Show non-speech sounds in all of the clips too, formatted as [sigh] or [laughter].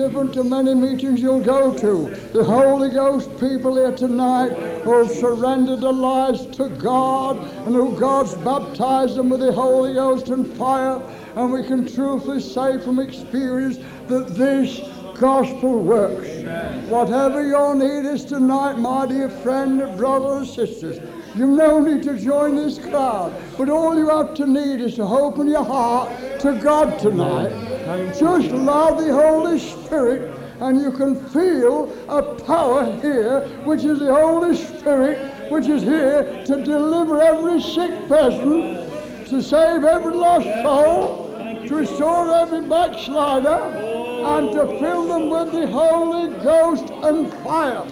different to many meetings you'll go to. The Holy Ghost people here tonight who have surrendered their lives to God and who God's baptized them with the Holy Ghost and fire. And we can truthfully say from experience that this gospel works. Whatever your need is tonight, my dear friend, brothers and sisters, You've no need to join this crowd, but all you have to need is to open your heart to God tonight. Just allow the Holy Spirit, and you can feel a power here, which is the Holy Spirit, which is here to deliver every sick person, to save every lost soul, to restore every backslider, and to fill them with the Holy Ghost and fire.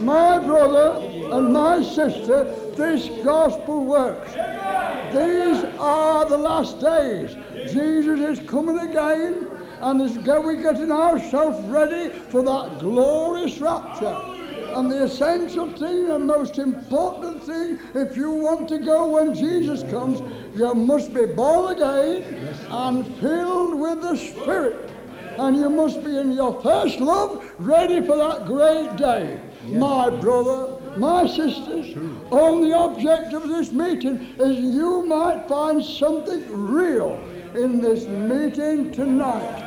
My brother and my sister, this gospel works. These are the last days. Jesus is coming again, and we're getting ourselves ready for that glorious rapture. And the essential thing and most important thing, if you want to go when Jesus comes, you must be born again and filled with the Spirit. And you must be in your first love, ready for that great day. My brother, my sisters, only object of this meeting is you might find something real in this meeting tonight.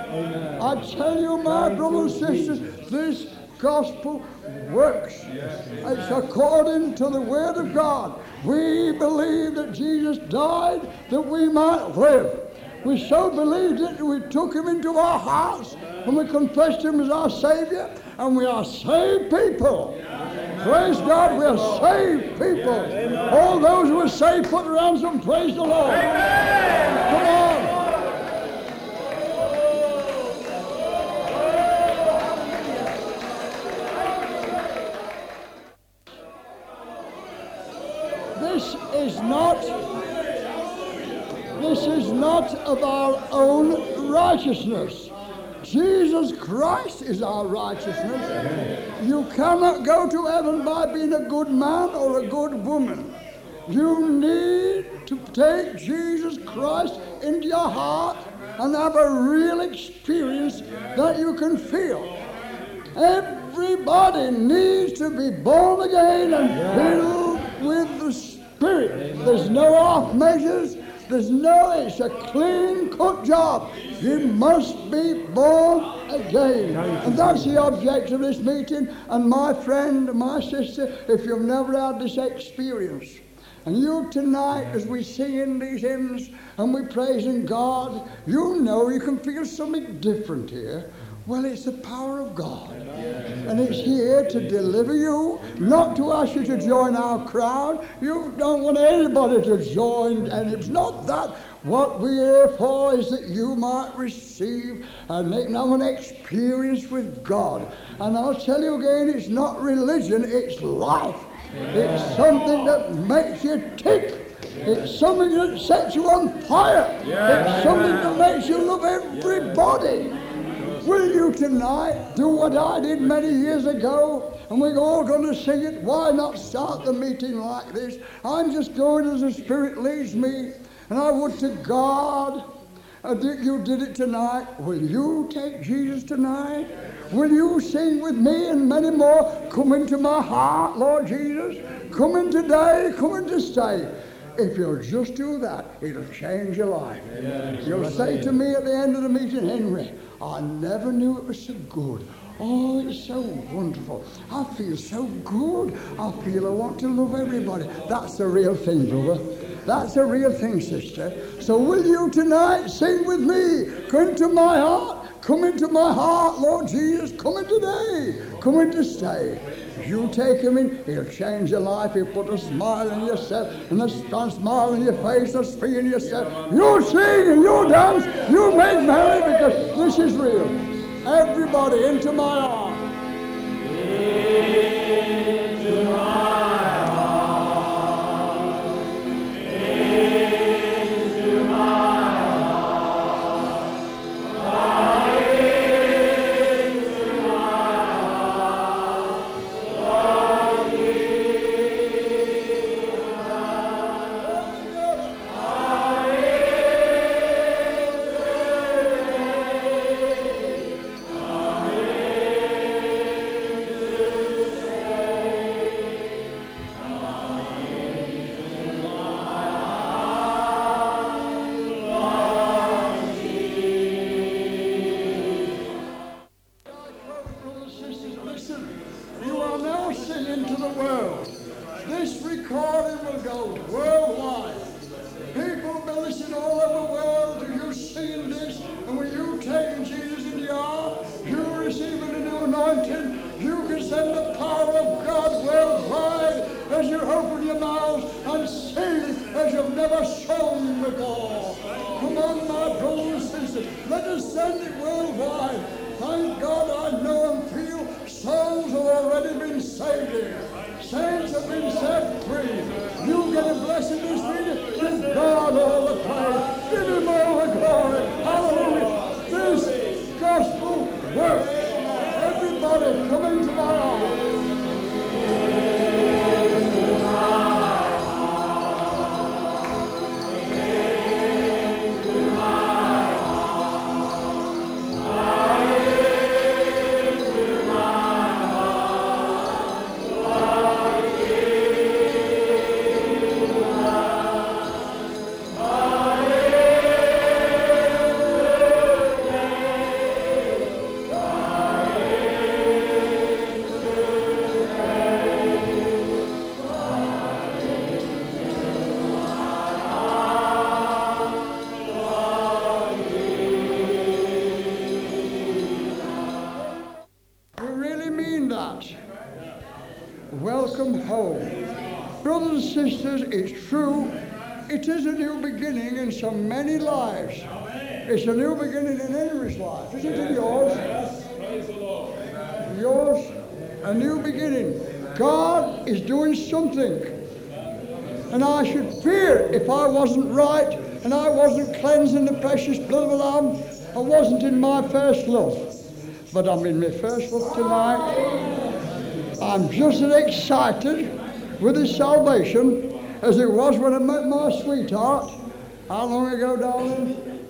I tell you, my brothers and sisters, this gospel works. It's according to the Word of God. We believe that Jesus died that we might live. We so believed it that we took him into our hearts and we confessed him as our Savior, and we are saved people. Praise God, we are saved people. All those who are saved, put their hands up praise the Lord. Come on. This is not this is not of our own righteousness. Jesus Christ is our righteousness. You cannot go to heaven by being a good man or a good woman. You need to take Jesus Christ into your heart and have a real experience that you can feel. Everybody needs to be born again and filled with the Spirit. There's no off measures. There's no, it's a clean cut job. You must be born again. And that's the object of this meeting. And my friend, my sister, if you've never had this experience, and you tonight, as we sing in these hymns and we praising God, you know you can feel something different here. Well, it's the power of God. And it's here to deliver you, not to ask you to join our crowd. You don't want anybody to join, and it's not that. What we're here for is that you might receive and make now an experience with God. And I'll tell you again, it's not religion, it's life. It's something that makes you tick. It's something that sets you on fire. It's something that makes you love everybody. Will you tonight do what I did many years ago? And we're all going to sing it. Why not start the meeting like this? I'm just going as the Spirit leads me. And I would to God uh, that you did it tonight. Will you take Jesus tonight? Will you sing with me and many more? Come into my heart, Lord Jesus. Come in today, come in to stay. If you'll just do that, it'll change your life. You'll say to me at the end of the meeting, Henry, I never knew it was so good. Oh, it's so wonderful. I feel so good. I feel I want to love everybody. That's the real thing, brother. That's a real thing, sister. So will you tonight sing with me? Come into my heart. Come into my heart, Lord Jesus. Come in today. Come in to stay. You take him in, he'll change your life. He'll put a smile on yourself, and a smile on your face, a spring in your step. You sing and you dance. You make merry because this is real. Everybody into my arms. So many lives. It's a new beginning in Henry's life. Isn't it yours? Yes. Praise the Lord. Yours, a new beginning. God is doing something. And I should fear if I wasn't right and I wasn't cleansed in the precious blood of the Lamb. I wasn't in my first love. But I'm in my first love tonight. I'm just as excited with his salvation as it was when I met my sweetheart. How long ago, darling?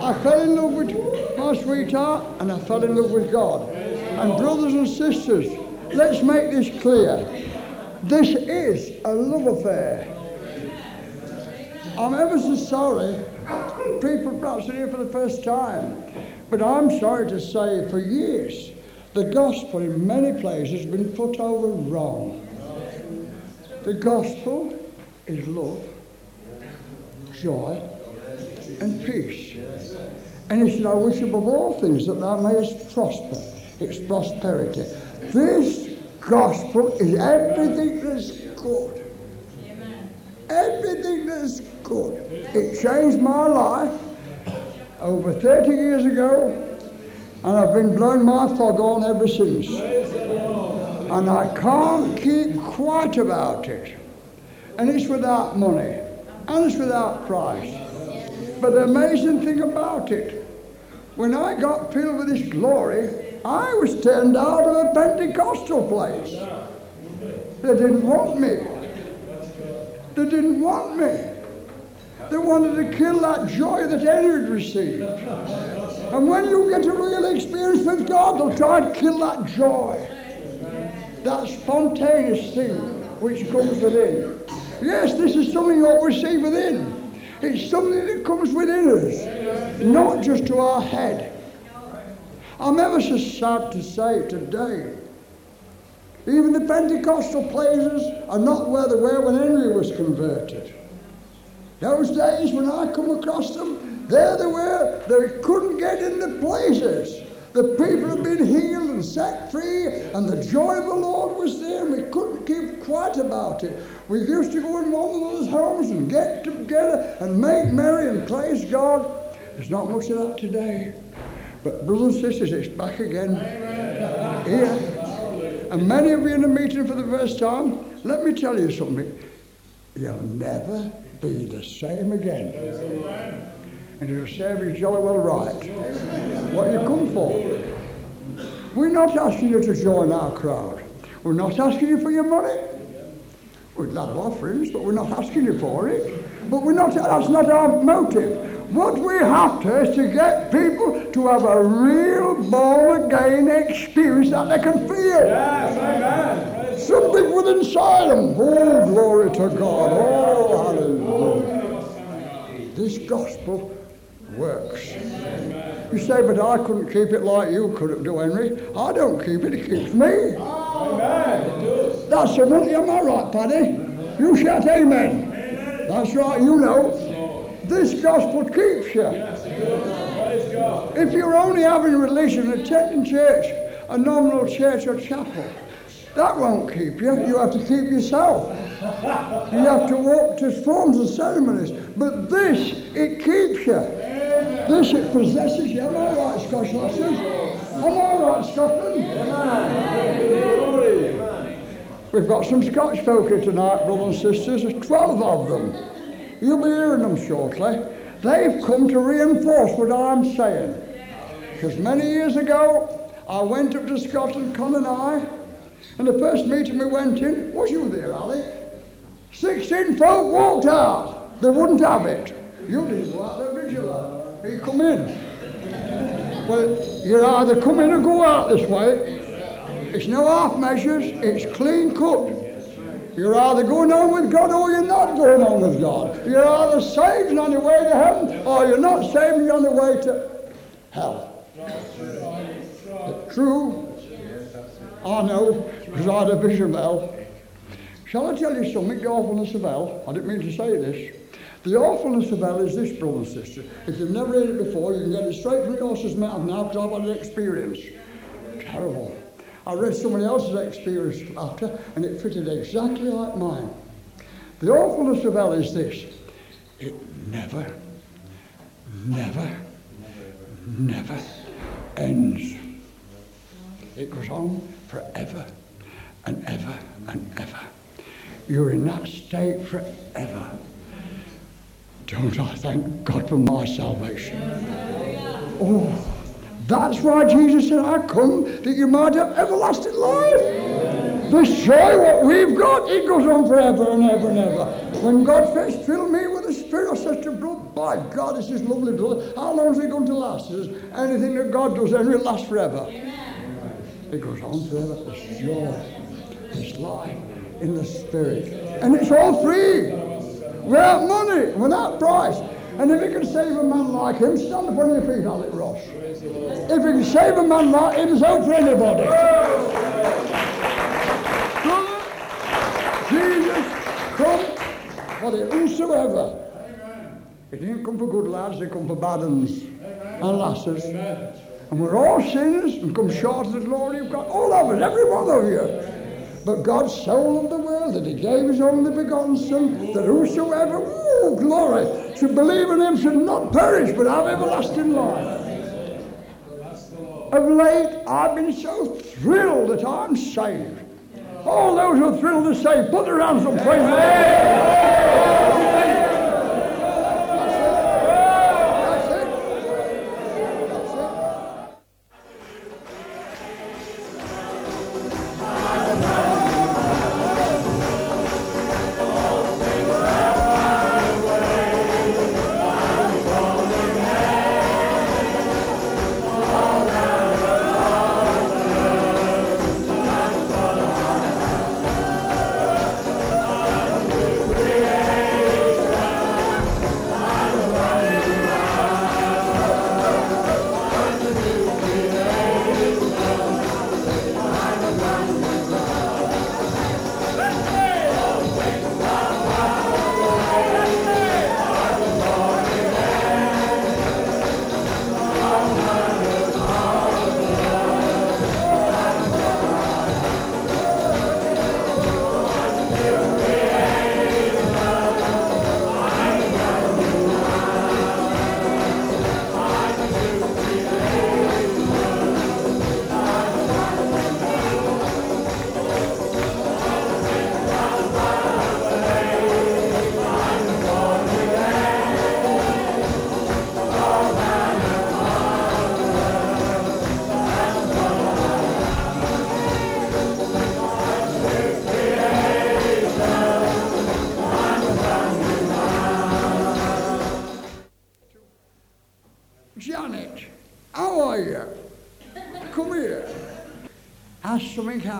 I fell in love with my sweetheart and I fell in love with God. And brothers and sisters, let's make this clear. This is a love affair. I'm ever so sorry. People perhaps are here for the first time. But I'm sorry to say for years, the gospel in many places has been put over wrong. The gospel is love, joy, and peace. And he said, I wish above all things that thou mayest prosper. It's prosperity. This gospel is everything that's good. Everything that's good. It changed my life over 30 years ago, and I've been blowing my fog on ever since. And I can't keep quiet about it and it's without money, and it's without price. But the amazing thing about it, when I got filled with this glory, I was turned out of a Pentecostal place. They didn't want me. They didn't want me. They wanted to kill that joy that had received. And when you get a real experience with God, they'll try to kill that joy. That spontaneous thing which comes within. Yes, this is something that we see within. It's something that comes within us, not just to our head. I'm ever so sad to say today, even the Pentecostal places are not where they were when Henry was converted. Those days when I come across them, there they were, they couldn't get into places. The people had been healed and set free, and the joy of the Lord was there, and we couldn't keep quiet about it. We used to go in one of those homes and get together and make merry and praise God. There's not much of that today. But, brothers and sisters, it's back again here. And many of you in the meeting for the first time, let me tell you something. You'll never be the same again. And it'll serve you jolly well right. What you come for. We're not asking you to join our crowd. We're not asking you for your money. We'd love offerings, but we're not asking you for it. But we're not, that's not our motive. What we have to is to get people to have a real born again experience that they can feel. Yes, amen. Something within them. Oh, glory to God. Oh, hallelujah. This gospel works. You say, but I couldn't keep it like you could do, Henry. I don't keep it, it keeps me. Amen. That's the money, am I right, Paddy? You shout amen. That's right, you know. This gospel keeps you. If you're only having a religion, attending church, a nominal church or chapel, that won't keep you. You have to keep yourself. You have to walk to forms and ceremonies. But this, it keeps you. This, it possesses you. Am I right, Scotch lasses? Am I right, Scotland? We've got some Scotch folk here tonight, brothers and sisters. There's 12 of them. You'll be hearing them shortly. They've come to reinforce what I'm saying. Because many years ago, I went up to Scotland, Con and I, and the first meeting we went in, was you there, Ali? 16 folk walked out. They wouldn't have it. You didn't go out there, did you, lad? You come in. Well, you either come in or go out this way. It's no half measures, it's clean cut. You're either going on with God or you're not going on with God. You're either saved on your way to heaven or you're not saved on the way to hell. The true, I know, because I had a vision of hell. Shall I tell you something? The awfulness of hell. I didn't mean to say this. The awfulness of hell is this, brother and sister. If you've never heard it before, you can get it straight from the horse's mouth now because I've had an experience. terrible. I read somebody else's experience after, and it fitted exactly like mine. The awfulness of hell is this it never, never, never ends. It goes on forever and ever and ever. You're in that state forever. Don't I thank God for my salvation? Oh, that's why Jesus said, I come that you might have everlasting life. The joy what we've got, it goes on forever and ever and ever. When God first filled me with the Spirit, I said to brother, by God, this is lovely, brother. How long is it going to last? Says, Anything that God does, then it lasts forever. It goes on forever. It's joy. It's life in the Spirit. And it's all free. Without money, without price. And if you can save a man like him, stand upon your feet, Alec Ross. If you can save a man like him, it's out for anybody. Brother, Jesus come for the whosoever. He didn't come for good lads, he come for bad uns and lasses. And we're all sinners and come short of the glory of God. All of us, every one of you. But God so loved the world that he gave his only begotten Son, that whosoever, ooh, glory, should believe in him should not perish, but have everlasting life. Of late, I've been so thrilled that I'm saved. All those who are thrilled to say, put their hands up, praise the Lord.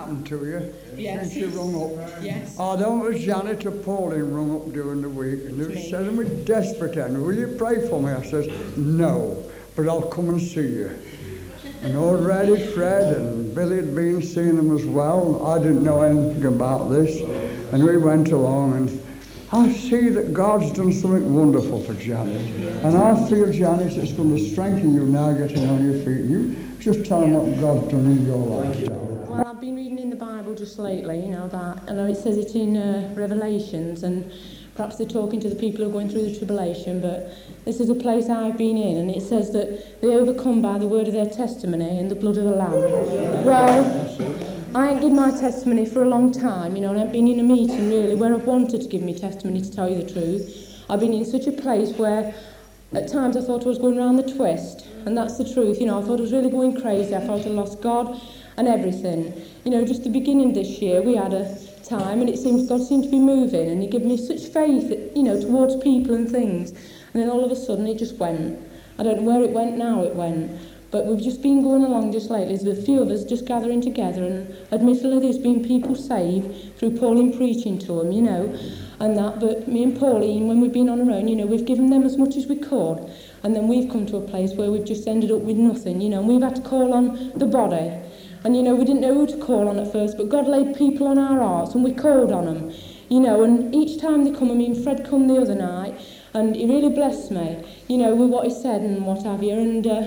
Happened to you Yes. since you rung up? Yes. I don't know, Janet or Pauline rung up during the week and they said, I'm desperate and will you pray for me? I says, no, but I'll come and see you. And already Fred and Billy had been seeing them as well. I didn't know anything about this. And we went along and I see that God's done something wonderful for Janet. And I feel, Janet, it's going to strengthen you now getting on your feet. You just tell them what God's done in your life. Well, I've been reading in the Bible just lately, you know, that, I know it says it in uh, Revelations, and perhaps they're talking to the people who are going through the tribulation, but this is a place I've been in, and it says that they overcome by the word of their testimony and the blood of the Lamb. Well, I ain't given my testimony for a long time, you know, and I've been in a meeting really where I've wanted to give me testimony to tell you the truth. I've been in such a place where at times I thought I was going around the twist, and that's the truth, you know, I thought I was really going crazy. I felt I lost God and everything. You know, just the beginning this year, we had a time, and it seems God seemed to be moving, and He gave me such faith, you know, towards people and things. And then all of a sudden, it just went. I don't know where it went now, it went. But we've just been going along just lately. There's a few of us just gathering together, and admittedly, there's been people saved through Pauline preaching to them, you know, and that. But me and Pauline, when we've been on our own, you know, we've given them as much as we could, and then we've come to a place where we've just ended up with nothing, you know, and we've had to call on the body. And, you know, we didn't know who to call on at first, but God laid people on our hearts, and we called on them, you know, and each time they come, I mean, Fred come the other night, and he really blessed me, you know, with what he said and what have you, and... Uh,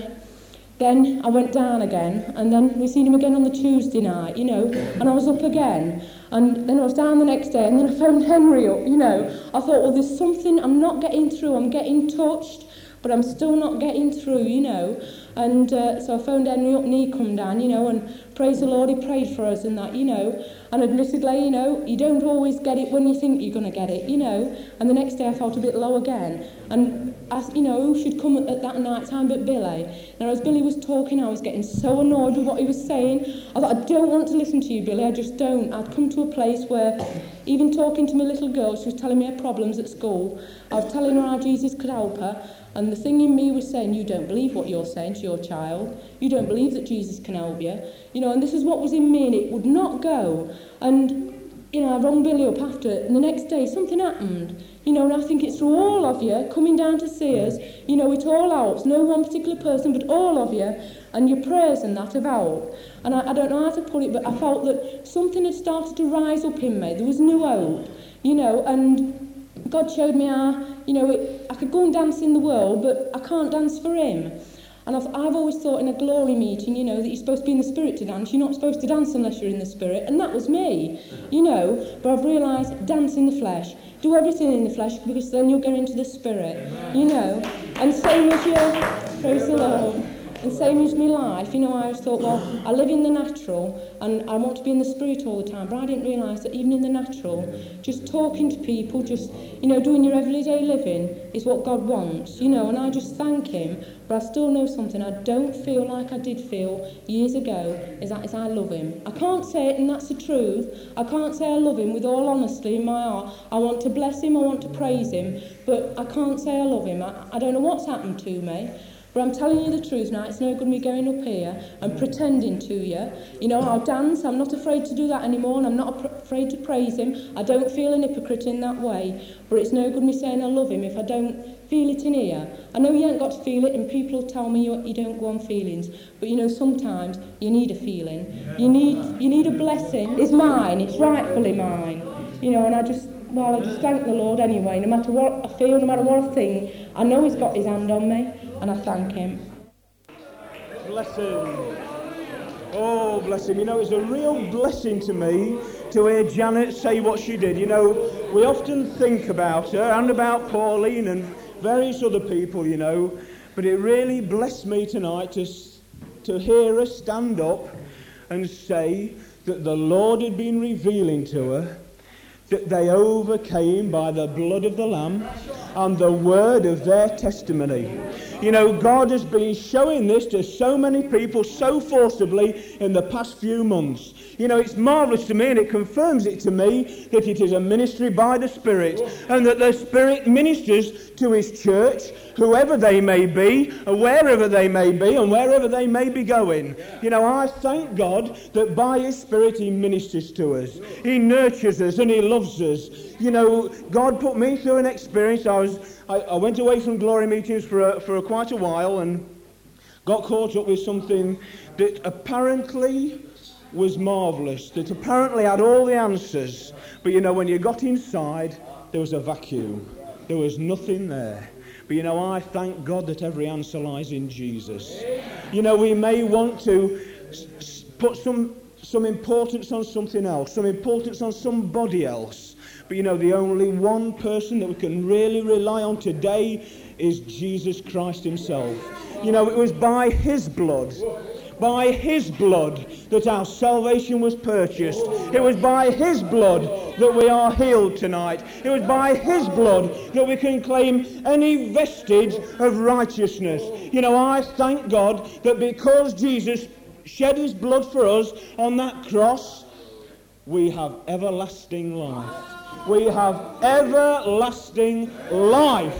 then I went down again, and then we seen him again on the Tuesday night, you know, and I was up again. And then I was down the next day, and then I phoned Henry [laughs] up, you know. I thought, well, there's something I'm not getting through. I'm getting touched, but I'm still not getting through, you know. And uh, so I phoned Henry up and he come down, you know, and praise the Lord, he prayed for us and that, you know. And admittedly, you know, you don't always get it when you think you're going to get it, you know. And the next day I felt a bit low again. And, I, you know, who should come at that night time but Billy? Now, as Billy was talking, I was getting so annoyed with what he was saying. I thought, I don't want to listen to you, Billy, I just don't. I'd come to a place where, even talking to my little girl, she was telling me her problems at school. I was telling her how Jesus could help her. And the thing in me was saying, you don't believe what you're saying to your child. You don't believe that Jesus can help you. You know, and this is what was in me, and it would not go. And, you know, I rang Billy up after and the next day something happened. You know, and I think it's through all of you coming down to see us. You know, it all helps. No one particular person, but all of you. And your prayers and that have helped. And I, I don't know how to put it, but I felt that something had started to rise up in me. There was new hope. You know, and God showed me how, you know, it, I could go and dance in the world, but I can't dance for Him. And I've, always thought in a glory meeting, you know, that you're supposed to be in the spirit to dance. You're not supposed to dance unless you're in the spirit. And that was me, you know. But I've realised dance in the flesh. Do everything in the flesh because then you'll go into the spirit, you know. And same as your, praise the Lord. And same as my life, you know, I thought, well, I live in the natural and I want to be in the spirit all the time. But I didn't realise that even in the natural, just talking to people, just, you know, doing your everyday living is what God wants, you know. And I just thank Him. But I still know something I don't feel like I did feel years ago is that is I love Him. I can't say it, and that's the truth. I can't say I love Him with all honesty in my heart. I want to bless Him, I want to praise Him, but I can't say I love Him. I, I don't know what's happened to me. But I'm telling you the truth now, it's no good me going up here and pretending to you. You know, I'll dance, I'm not afraid to do that anymore, and I'm not afraid to praise him. I don't feel an hypocrite in that way. But it's no good me saying I love him if I don't feel it in here. I know you ain't got to feel it, and people tell me you, you don't go on feelings. But you know, sometimes you need a feeling. You need, you need a blessing. It's mine, it's rightfully mine. You know, and I just, well, I just thank the Lord anyway. No matter what I feel, no matter what I think, I know He's got His hand on me and I thank him. Bless him. Oh, bless him. You know, it's a real blessing to me to hear Janet say what she did. You know, we often think about her and about Pauline and various other people, you know, but it really blessed me tonight to, to hear her stand up and say that the Lord had been revealing to her that they overcame by the blood of the Lamb and the word of their testimony. You know, God has been showing this to so many people so forcibly in the past few months. You know, it's marvellous to me and it confirms it to me that it is a ministry by the Spirit and that the Spirit ministers to His church, whoever they may be, wherever they may be, and wherever they may be going. You know, I thank God that by His Spirit He ministers to us, He nurtures us, and He loves us. You know, God put me through an experience. I was I, I went away from glory meetings for, a, for a quite a while and got caught up with something that apparently was marvellous, that apparently had all the answers. But you know, when you got inside, there was a vacuum. There was nothing there. But you know, I thank God that every answer lies in Jesus. You know, we may want to put some, some importance on something else, some importance on somebody else. But you know, the only one person that we can really rely on today is Jesus Christ Himself. You know, it was by His blood by his blood that our salvation was purchased. It was by his blood that we are healed tonight. It was by his blood that we can claim any vestige of righteousness. You know, I thank God that because Jesus shed his blood for us on that cross, we have everlasting life we have everlasting life.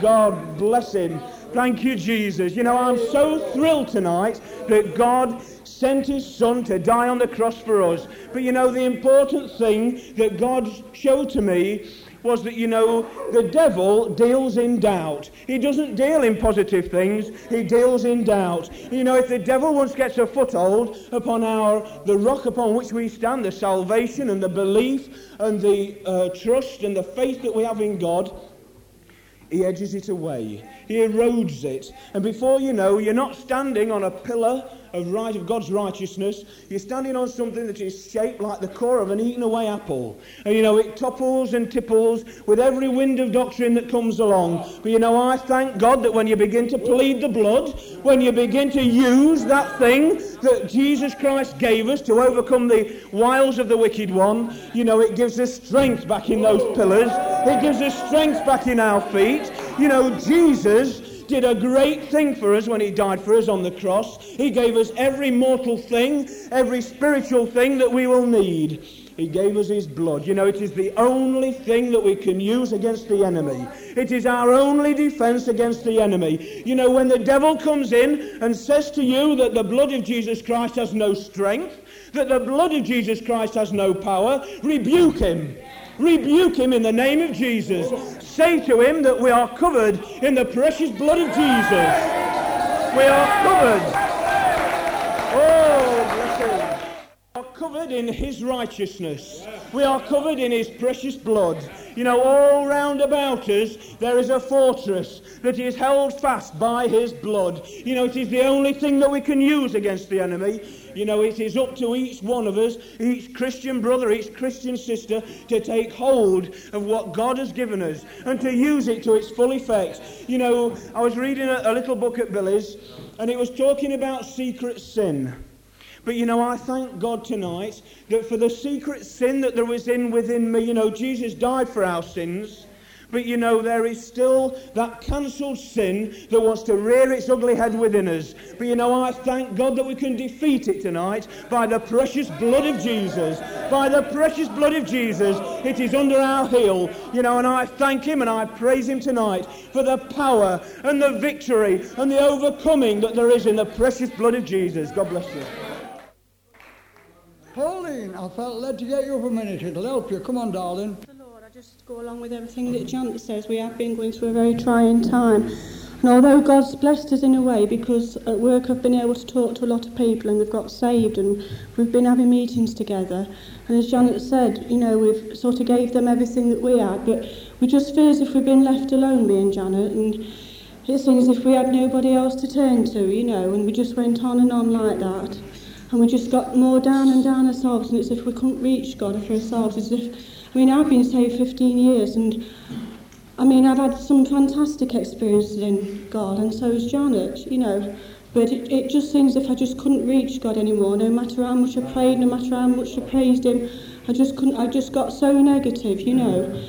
God bless him. Thank you, Jesus. You know, I'm so thrilled tonight that God sent his son to die on the cross for us. But you know, the important thing that God showed to me was that, you know, the devil deals in doubt. He doesn't deal in positive things, he deals in doubt. You know, if the devil once gets a foothold upon our, the rock upon which we stand, the salvation and the belief and the uh, trust and the faith that we have in God, he edges it away. He erodes it. And before you know, you're not standing on a pillar of right of God's righteousness. You're standing on something that is shaped like the core of an eaten away apple. And you know, it topples and tipples with every wind of doctrine that comes along. But you know, I thank God that when you begin to plead the blood, when you begin to use that thing that Jesus Christ gave us to overcome the wiles of the wicked one, you know, it gives us strength back in those pillars. It gives us strength back in our feet. You know, Jesus did a great thing for us when he died for us on the cross. He gave us every mortal thing, every spiritual thing that we will need. He gave us his blood. You know, it is the only thing that we can use against the enemy. It is our only defense against the enemy. You know, when the devil comes in and says to you that the blood of Jesus Christ has no strength, that the blood of Jesus Christ has no power, rebuke him. Rebuke him in the name of Jesus. Say to him that we are covered in the precious blood of Jesus. We are covered. Oh, bless. We are covered in his righteousness. We are covered in his precious blood. You know, all round about us there is a fortress that is held fast by his blood. You know, it is the only thing that we can use against the enemy. You know, it is up to each one of us, each Christian brother, each Christian sister, to take hold of what God has given us and to use it to its full effect. You know, I was reading a, a little book at Billy's, and it was talking about secret sin. But you know, I thank God tonight that for the secret sin that there was in within me, you know, Jesus died for our sins. But you know, there is still that cancelled sin that wants to rear its ugly head within us. But you know, I thank God that we can defeat it tonight by the precious blood of Jesus. By the precious blood of Jesus, it is under our heel. You know, and I thank Him and I praise Him tonight for the power and the victory and the overcoming that there is in the precious blood of Jesus. God bless you. Pauline, I felt led to get you up a minute. It'll help you. Come on, darling go along with everything that Janet says. We have been going through a very trying time. And although God's blessed us in a way, because at work I've been able to talk to a lot of people and we've got saved and we've been having meetings together. And as Janet said, you know, we've sort of gave them everything that we had, but we just feel as if we've been left alone, me and Janet. And it seems as if we had nobody else to turn to, you know, and we just went on and on like that. And we just got more down and down ourselves, and it's as if we couldn't reach God for ourselves, as if I mean, I've been saved 15 years, and I mean, I've had some fantastic experiences in God, and so has Janet, you know. But it, it just seems if I just couldn't reach God anymore. No matter how much I prayed, no matter how much I praised Him, I just couldn't. I just got so negative, you know.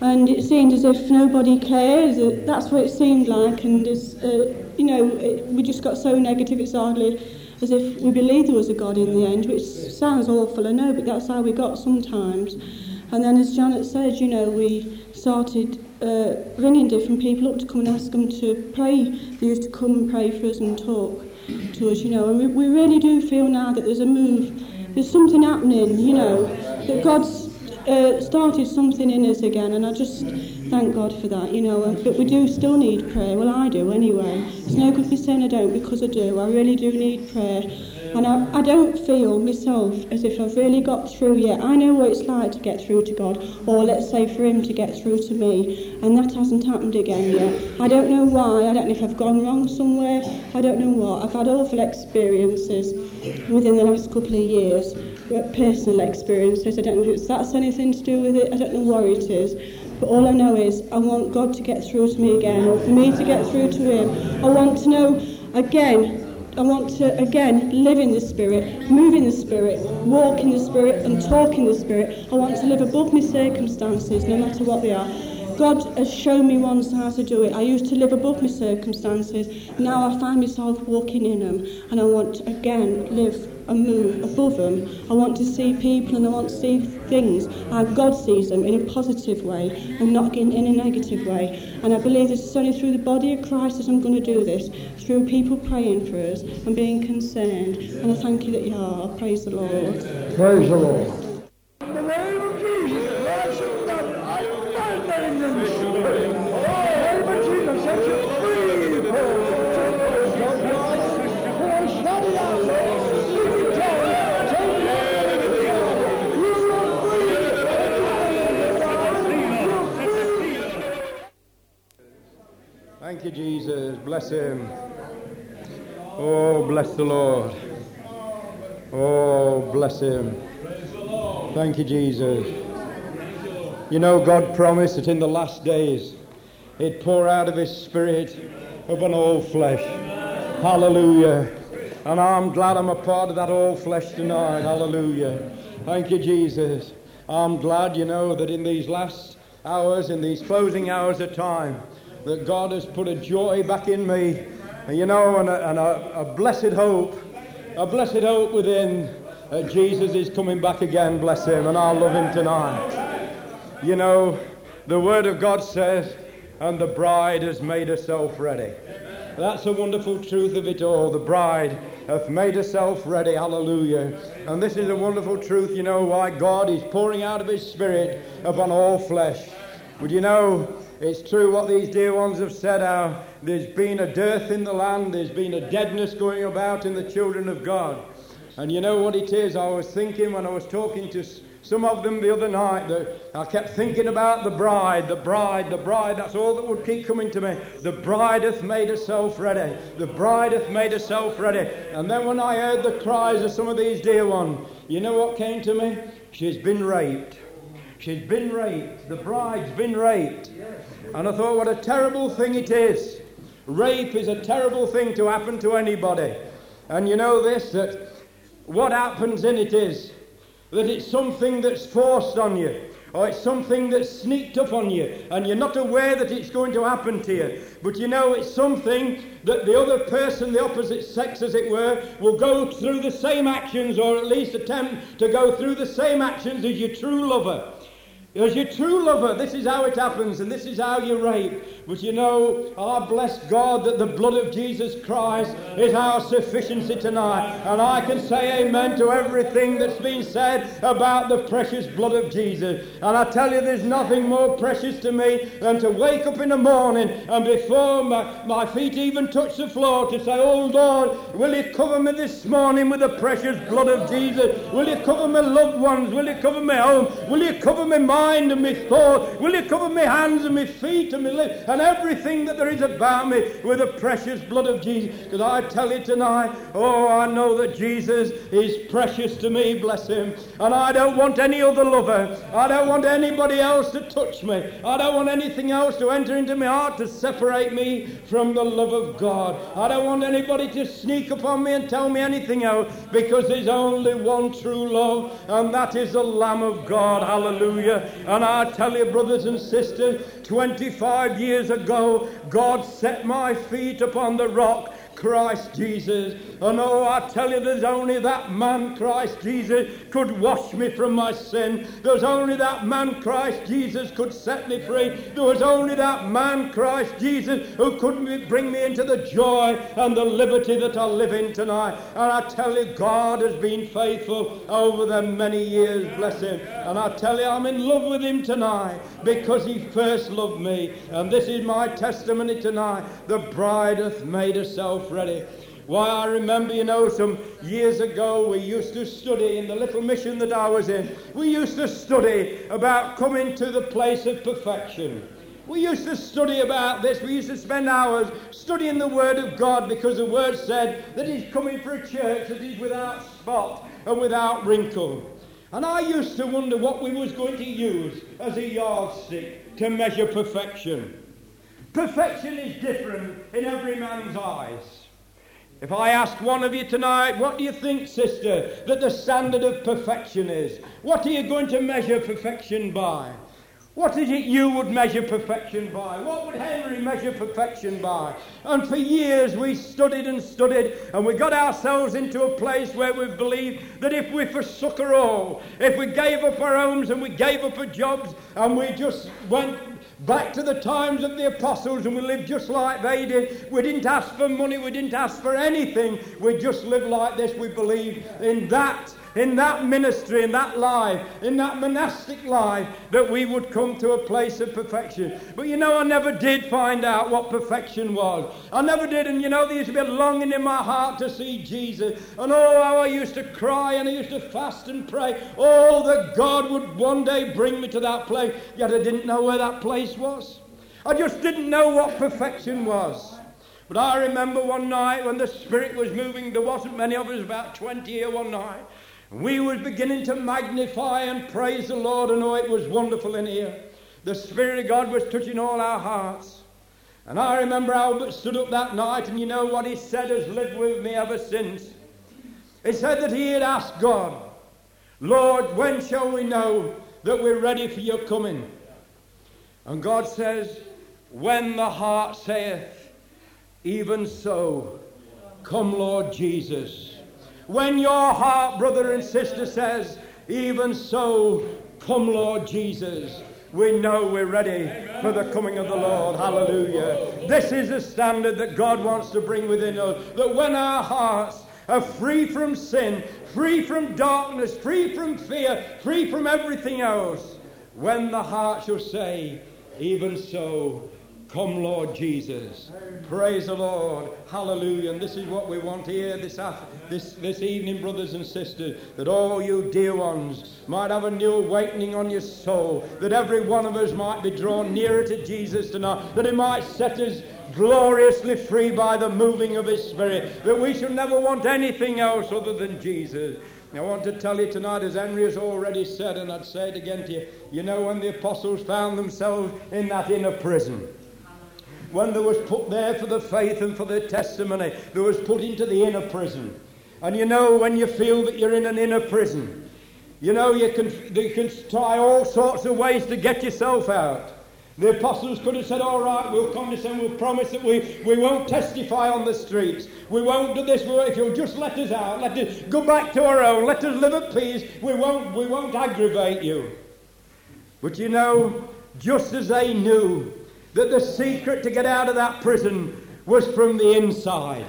And it seemed as if nobody cares. That's what it seemed like, and as, uh, you know, it, we just got so negative. It's hardly as if we believed there was a God in the end, which sounds awful, I know, but that's how we got sometimes. And then, as Janet said, you know, we started uh, ringing different people up to come and ask them to pray. They used to come and pray for us and talk to us, you know. And we, we really do feel now that there's a move, there's something happening, you know, that God's uh, started something in us again. And I just thank God for that, you know. But we do still need prayer. Well, I do anyway. It's no good me saying I don't because I do. I really do need prayer. And I, I don't feel myself as if I've really got through yet. I know what it's like to get through to God, or let's say for Him to get through to me, and that hasn't happened again yet. I don't know why. I don't know if I've gone wrong somewhere. I don't know what. I've had awful experiences within the last couple of years, personal experiences. I don't know if that's anything to do with it. I don't know what it is. But all I know is I want God to get through to me again, or for me to get through to Him. I want to know again I want to, again, live in the Spirit, move in the Spirit, walk in the Spirit, and talk in the Spirit. I want to live above my circumstances, no matter what they are. God has shown me once how to do it. I used to live above my circumstances. Now I find myself walking in them. And I want to, again, live and move above them. I want to see people and I want to see things how God sees them in a positive way and not in, in a negative way. And I believe it's only through the body of Christ that I'm going to do this, through people praying for us and being concerned. And I thank you that you are. Praise the Lord. Praise the Lord. Bless him. Oh, bless the Lord. Oh, bless him. Thank you, Jesus. You know, God promised that in the last days He'd pour out of His Spirit upon all flesh. Hallelujah. And I'm glad I'm a part of that all flesh tonight. Hallelujah. Thank you, Jesus. I'm glad, you know, that in these last hours, in these closing hours of time, that God has put a joy back in me, and you know, and a, and a, a blessed hope, a blessed hope within that Jesus is coming back again, bless him, and I'll love him tonight. You know, the Word of God says, and the bride has made herself ready. That's a wonderful truth of it all. The bride hath made herself ready. Hallelujah. And this is a wonderful truth, you know, why God is pouring out of His Spirit upon all flesh. Would you know, it's true what these dear ones have said there's been a dearth in the land, there's been a deadness going about in the children of God. And you know what it is? I was thinking when I was talking to some of them the other night that I kept thinking about the bride, the bride, the bride. That's all that would keep coming to me. The bride hath made herself ready. The bride hath made herself ready. And then when I heard the cries of some of these dear ones, you know what came to me? She's been raped. She's been raped. The bride's been raped. And I thought, what a terrible thing it is. Rape is a terrible thing to happen to anybody. And you know this, that what happens in it is that it's something that's forced on you, or it's something that's sneaked up on you, and you're not aware that it's going to happen to you. But you know it's something that the other person, the opposite sex, as it were, will go through the same actions, or at least attempt to go through the same actions as your true lover. As your true lover, this is how it happens, and this is how you rape. But you know, I bless God that the blood of Jesus Christ is our sufficiency tonight. And I can say amen to everything that's been said about the precious blood of Jesus. And I tell you, there's nothing more precious to me than to wake up in the morning and before my, my feet even touch the floor to say, Oh Lord, will you cover me this morning with the precious blood of Jesus? Will you cover my loved ones? Will you cover my home? Will you cover my mind and my thought? Will you cover my hands and my feet and my lips? Everything that there is about me with the precious blood of Jesus. Because I tell you tonight, oh, I know that Jesus is precious to me, bless him. And I don't want any other lover. I don't want anybody else to touch me. I don't want anything else to enter into my heart to separate me from the love of God. I don't want anybody to sneak upon me and tell me anything else because there's only one true love, and that is the Lamb of God. Hallelujah. And I tell you, brothers and sisters, 25 years ago, God set my feet upon the rock Christ Jesus. And oh, I tell you, there's only that man, Christ Jesus, could wash me from my sin. There's only that man, Christ Jesus, could set me free. There was only that man, Christ Jesus, who could bring me into the joy and the liberty that I live in tonight. And I tell you, God has been faithful over the many years, bless him. And I tell you, I'm in love with him tonight because he first loved me. And this is my testimony tonight. The bride hath made herself ready. Why, I remember, you know, some years ago we used to study in the little mission that I was in. We used to study about coming to the place of perfection. We used to study about this. We used to spend hours studying the Word of God because the Word said that He's coming for a church that is without spot and without wrinkle. And I used to wonder what we was going to use as a yardstick to measure perfection. Perfection is different in every man's eyes. If I ask one of you tonight, what do you think, sister, that the standard of perfection is? What are you going to measure perfection by? What is it you would measure perfection by? What would Henry measure perfection by? And for years we studied and studied, and we got ourselves into a place where we believed that if we forsook our all, if we gave up our homes and we gave up our jobs, and we just went back to the times of the apostles and we lived just like they did. We didn't ask for money, we didn't ask for anything. We just lived like this. We believed in that in that ministry, in that life, in that monastic life, that we would come to a place of perfection. But you know, I never did find out what perfection was. I never did. And you know, there used to be a longing in my heart to see Jesus. And oh, how I used to cry and I used to fast and pray. Oh, that God would one day bring me to that place. Yet I didn't know where that place was. I just didn't know what perfection was. But I remember one night when the Spirit was moving, there wasn't many of us, about 20 here one night. We were beginning to magnify and praise the Lord, and oh, it was wonderful in here. The Spirit of God was touching all our hearts. And I remember Albert stood up that night, and you know what he said has lived with me ever since. He said that he had asked God, Lord, when shall we know that we're ready for your coming? And God says, When the heart saith, Even so, come, Lord Jesus. When your heart, brother and sister, says, Even so, come, Lord Jesus, we know we're ready for the coming of the Lord. Hallelujah. This is a standard that God wants to bring within us. That when our hearts are free from sin, free from darkness, free from fear, free from everything else, when the heart shall say, Even so, come, Lord Jesus. Praise the Lord. Hallelujah. And this is what we want here this, this, this evening, brothers and sisters, that all you dear ones might have a new awakening on your soul, that every one of us might be drawn nearer to Jesus tonight, that He might set us gloriously free by the moving of His Spirit, that we shall never want anything else other than Jesus. I want to tell you tonight, as Henry has already said, and I'd say it again to you, you know, when the apostles found themselves in that inner prison, when they was put there for the faith and for the testimony, they was put into the inner prison. And you know, when you feel that you're in an inner prison, you know, you can, you can try all sorts of ways to get yourself out. The apostles could have said, All right, we'll come to and we'll promise that we, we won't testify on the streets. We won't do this. If you'll just let us out, let us go back to our own, let us live at peace, we won't, we won't aggravate you. But you know, just as they knew that the secret to get out of that prison was from the inside,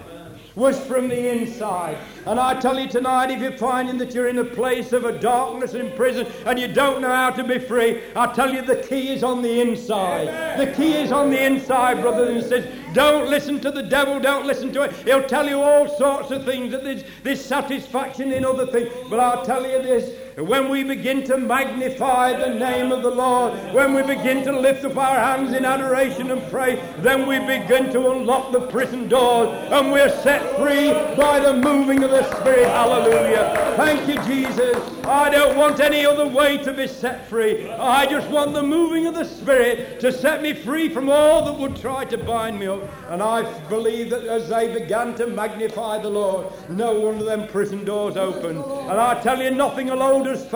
was from the inside. And I tell you tonight, if you're finding that you're in a place of a darkness in prison and you don't know how to be free, I tell you the key is on the inside. Amen. The key is on the inside, brothers and sisters. Don't listen to the devil, don't listen to it. He'll tell you all sorts of things that there's, there's satisfaction in other things. But I'll tell you this when we begin to magnify the name of the Lord, when we begin to lift up our hands in adoration and pray, then we begin to unlock the prison doors and we're set free by the moving of the Spirit. Hallelujah. Thank you, Jesus. I don't want any other way to be set free. I just want the moving of the Spirit to set me free from all that would try to bind me up. And I believe that as they began to magnify the Lord, no one of them prison doors opened. And I tell you, nothing alone us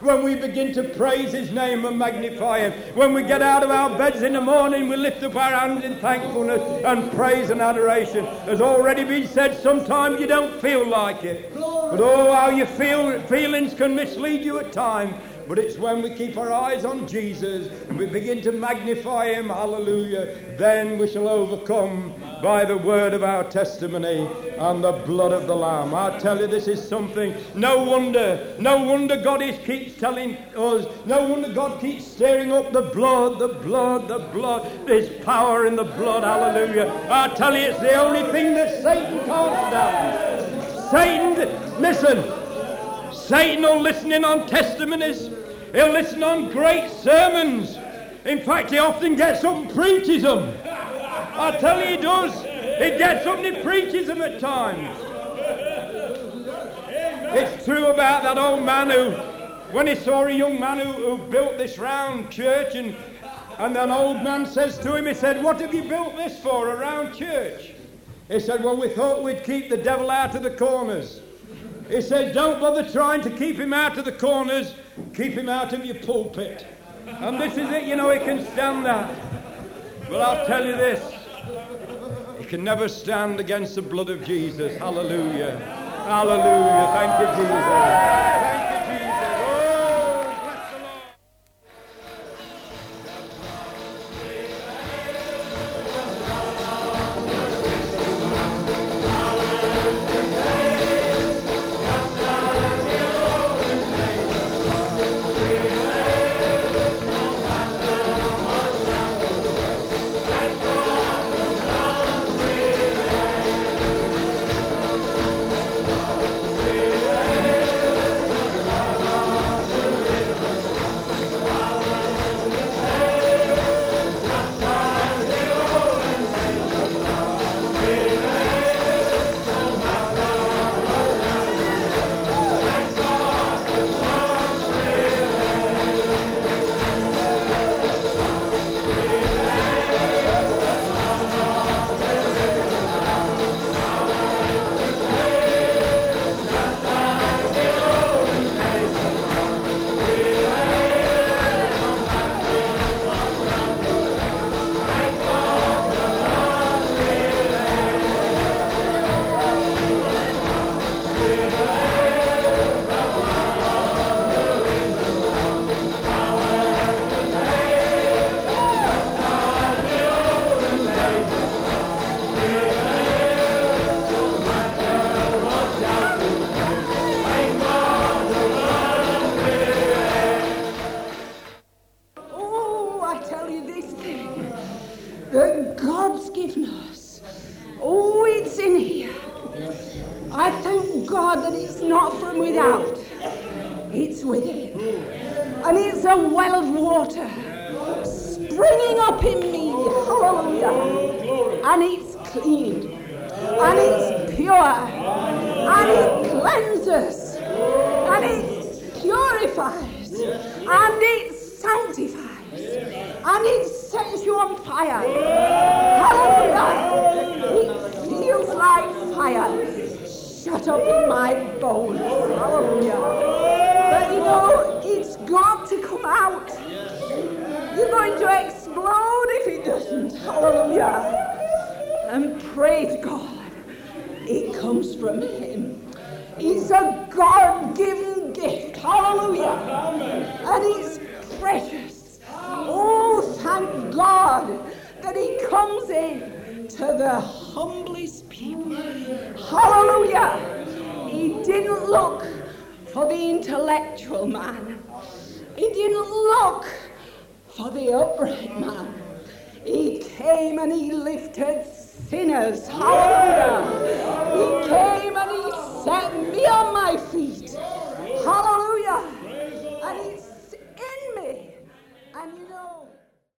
when we begin to praise His name and magnify Him. When we get out of our beds in the morning, we lift up our hands in thankfulness and praise and adoration. Has already been said, sometimes you don't feel like it. But oh, how you feel, feelings can mislead you at times. But it's when we keep our eyes on Jesus and we begin to magnify Him, hallelujah, then we shall overcome by the word of our testimony and the blood of the Lamb. I tell you, this is something. No wonder, no wonder God is keeps telling us, no wonder God keeps stirring up the blood, the blood, the blood. There's power in the blood, hallelujah. I tell you, it's the only thing that Satan can't stand. Satan, listen. Satan will listen in on testimonies. He'll listen on great sermons. In fact, he often gets up and preaches them. I tell you, he does. He gets up and he preaches them at times. It's true about that old man who, when he saw a young man who, who built this round church, and, and an old man says to him, he said, What have you built this for, a round church? He said, Well, we thought we'd keep the devil out of the corners. He said, Don't bother trying to keep him out of the corners, keep him out of your pulpit. And this is it, you know, he can stand that. Well, I'll tell you this he can never stand against the blood of Jesus. Hallelujah. Hallelujah. Thank you, Jesus. Thank you, Jesus. God that it's not from without, it's within. And it's a well of water springing up in me. Hallelujah. And it's clean. And it's pure. And it cleanses. And it purifies. And it sanctifies. And it sets you on fire. Hallelujah. It feels like fire shut up my bones. Hallelujah. But you know, it's got to come out. You're going to explode if it doesn't. Hallelujah. And praise God. It comes from Him. It's a God given gift. Hallelujah. And it's precious. Oh, thank God that He comes in to the humblest. Hallelujah. He didn't look for the intellectual man. He didn't look for the upright man. He came and he lifted sinners. Hallelujah. He came and he set me on my feet. Hallelujah. And he's in me. And you know.